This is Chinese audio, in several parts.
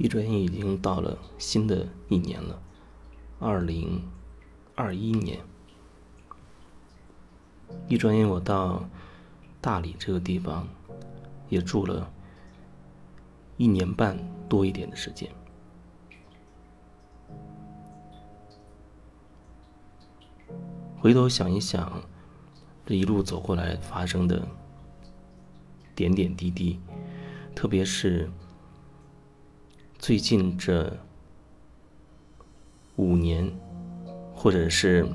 一转眼已经到了新的一年了，二零二一年。一转眼我到大理这个地方也住了一年半多一点的时间。回头想一想，这一路走过来发生的点点滴滴，特别是。最近这五年，或者是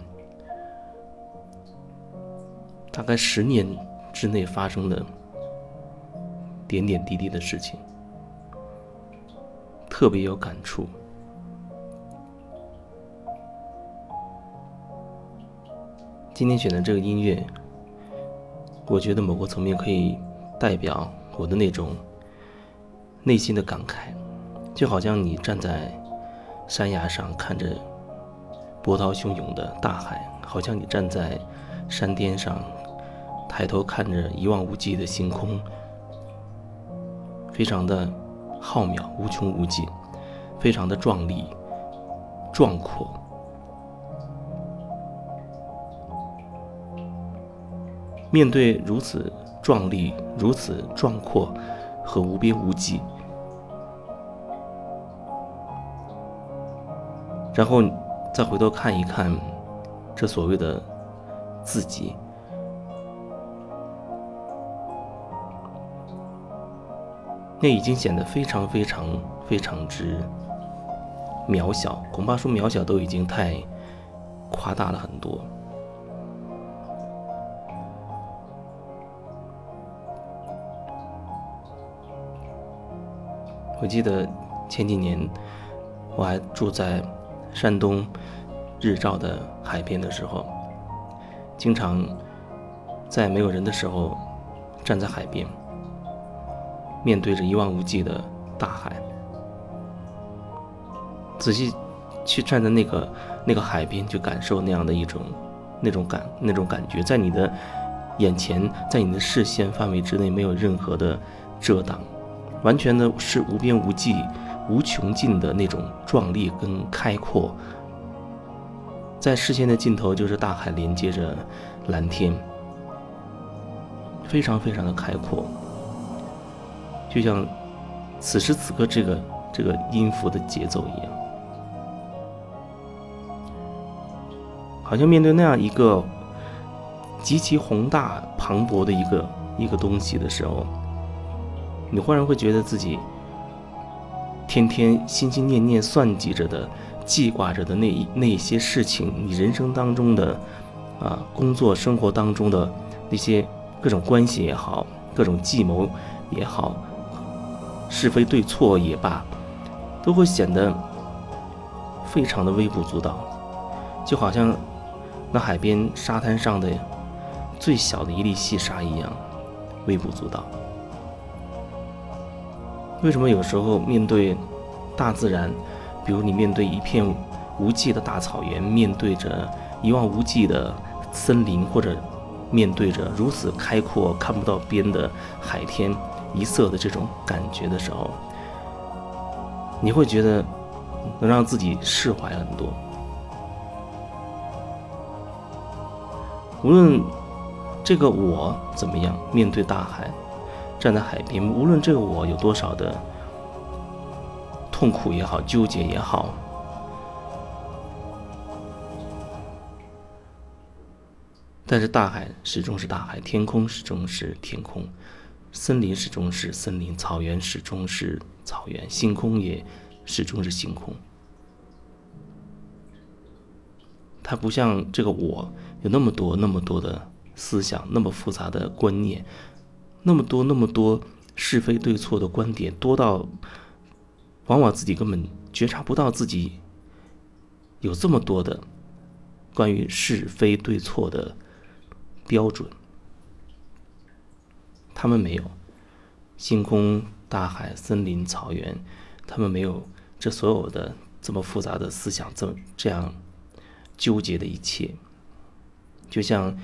大概十年之内发生的点点滴滴的事情，特别有感触。今天选的这个音乐，我觉得某个层面可以代表我的那种内心的感慨。就好像你站在山崖上看着波涛汹涌的大海，好像你站在山巅上抬头看着一望无际的星空，非常的浩渺、无穷无尽，非常的壮丽、壮阔。面对如此壮丽、如此壮阔和无边无际。然后再回头看一看，这所谓的自己，那已经显得非常非常非常之渺小。恐怕说渺小都已经太夸大了很多。我记得前几年我还住在。山东日照的海边的时候，经常在没有人的时候站在海边，面对着一望无际的大海，仔细去站在那个那个海边，就感受那样的一种那种感那种感觉，在你的眼前，在你的视线范围之内，没有任何的遮挡，完全的是无边无际。无穷尽的那种壮丽跟开阔，在视线的尽头就是大海连接着蓝天，非常非常的开阔，就像此时此刻这个这个音符的节奏一样，好像面对那样一个极其宏大磅礴的一个一个东西的时候，你忽然会觉得自己。天天心心念念算计着的、记挂着的那一那些事情，你人生当中的，啊，工作生活当中的那些各种关系也好，各种计谋也好，是非对错也罢，都会显得非常的微不足道，就好像那海边沙滩上的最小的一粒细沙一样，微不足道。为什么有时候面对大自然，比如你面对一片无际的大草原，面对着一望无际的森林，或者面对着如此开阔看不到边的海天一色的这种感觉的时候，你会觉得能让自己释怀很多。无论这个我怎么样面对大海。站在海边，无论这个我有多少的痛苦也好，纠结也好，但是大海始终是大海，天空始终是天空，森林始终是森林，草原始终是草原，星空也始终是星空。它不像这个我有那么多那么多的思想，那么复杂的观念。那么多那么多是非对错的观点，多到往往自己根本觉察不到自己有这么多的关于是非对错的标准。他们没有星空、大海、森林、草原，他们没有这所有的这么复杂的思想，这么这样纠结的一切。就像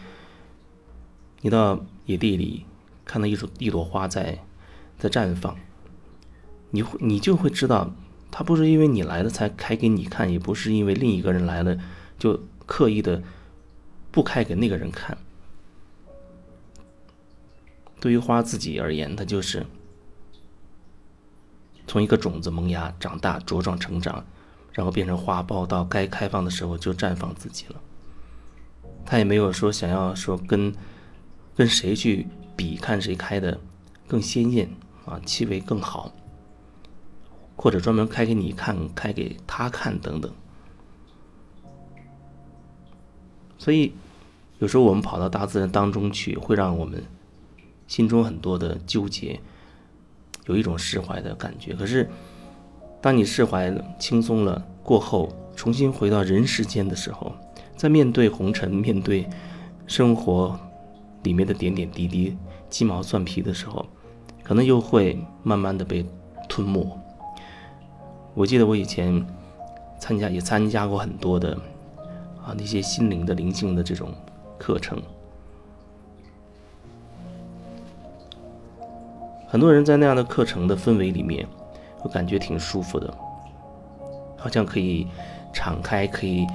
你到野地里。看到一朵一朵花在在绽放，你会你就会知道他不是因为你来了才开给你看，也不是因为另一个人来了就刻意的不开给那个人看。对于花自己而言，它就是从一个种子萌芽、长大、茁壮成长，然后变成花苞，到该开放的时候就绽放自己了。他也没有说想要说跟跟谁去比，看谁开的更鲜艳啊，气味更好，或者专门开给你看、开给他看等等。所以，有时候我们跑到大自然当中去，会让我们。心中很多的纠结，有一种释怀的感觉。可是，当你释怀了、轻松了过后，重新回到人世间的时候，在面对红尘、面对生活里面的点点滴滴、鸡毛蒜皮的时候，可能又会慢慢的被吞没。我记得我以前参加也参加过很多的啊那些心灵的灵性的这种课程。很多人在那样的课程的氛围里面，我感觉挺舒服的，好像可以敞开，可以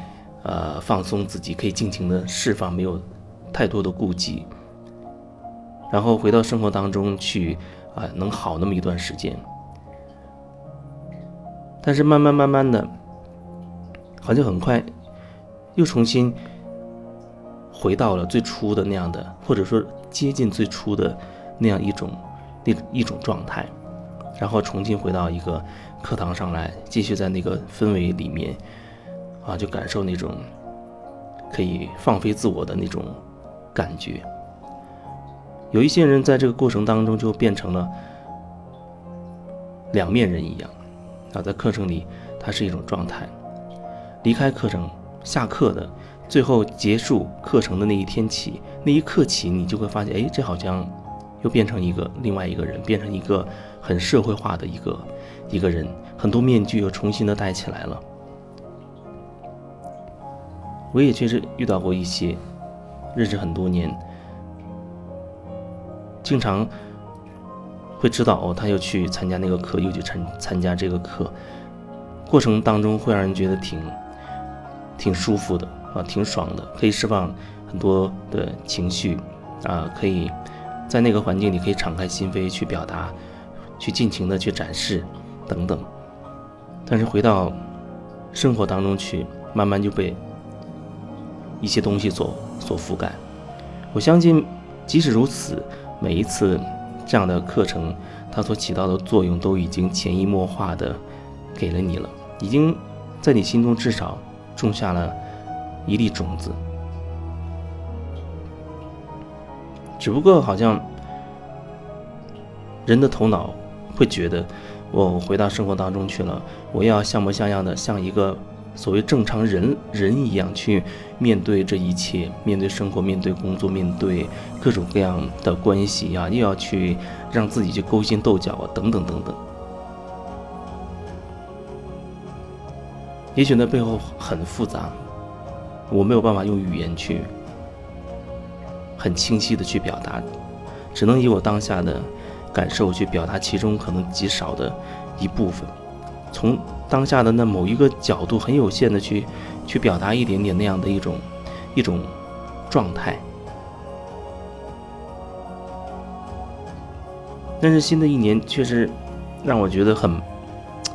呃放松自己，可以尽情的释放，没有太多的顾忌，然后回到生活当中去啊，能好那么一段时间。但是慢慢慢慢的，好像很快又重新回到了最初的那样的，或者说接近最初的那样一种。那一种状态，然后重新回到一个课堂上来，继续在那个氛围里面，啊，就感受那种可以放飞自我的那种感觉。有一些人在这个过程当中就变成了两面人一样，啊，在课程里它是一种状态，离开课程下课的最后结束课程的那一天起，那一刻起，你就会发现，哎，这好像。又变成一个另外一个人，变成一个很社会化的一个一个人，很多面具又重新的戴起来了。我也确实遇到过一些认识很多年，经常会知道哦，他又去参加那个课，又去参参加这个课，过程当中会让人觉得挺挺舒服的啊，挺爽的，可以释放很多的情绪啊，可以。在那个环境里，可以敞开心扉去表达，去尽情的去展示，等等。但是回到生活当中去，慢慢就被一些东西所所覆盖。我相信，即使如此，每一次这样的课程，它所起到的作用都已经潜移默化的给了你了，已经在你心中至少种下了一粒种子。只不过好像人的头脑会觉得，我回到生活当中去了，我要像模像样的像一个所谓正常人人一样去面对这一切，面对生活，面对工作，面对各种各样的关系啊，又要去让自己去勾心斗角啊，等等等等。也许那背后很复杂，我没有办法用语言去。很清晰的去表达，只能以我当下的感受去表达其中可能极少的一部分，从当下的那某一个角度很有限的去去表达一点点那样的一种一种状态。但是新的一年确实让我觉得很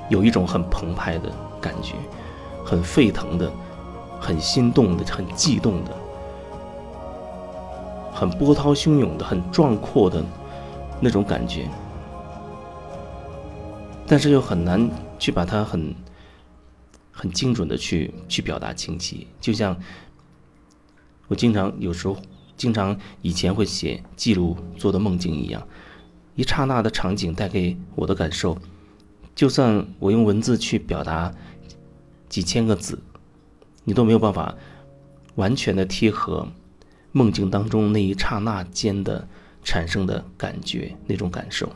有一种很澎湃的感觉，很沸腾的，很心动的，很悸动的。很波涛汹涌的、很壮阔的那种感觉，但是又很难去把它很很精准的去去表达清晰。就像我经常有时候经常以前会写记录做的梦境一样，一刹那的场景带给我的感受，就算我用文字去表达几千个字，你都没有办法完全的贴合。梦境当中那一刹那间的产生的感觉，那种感受。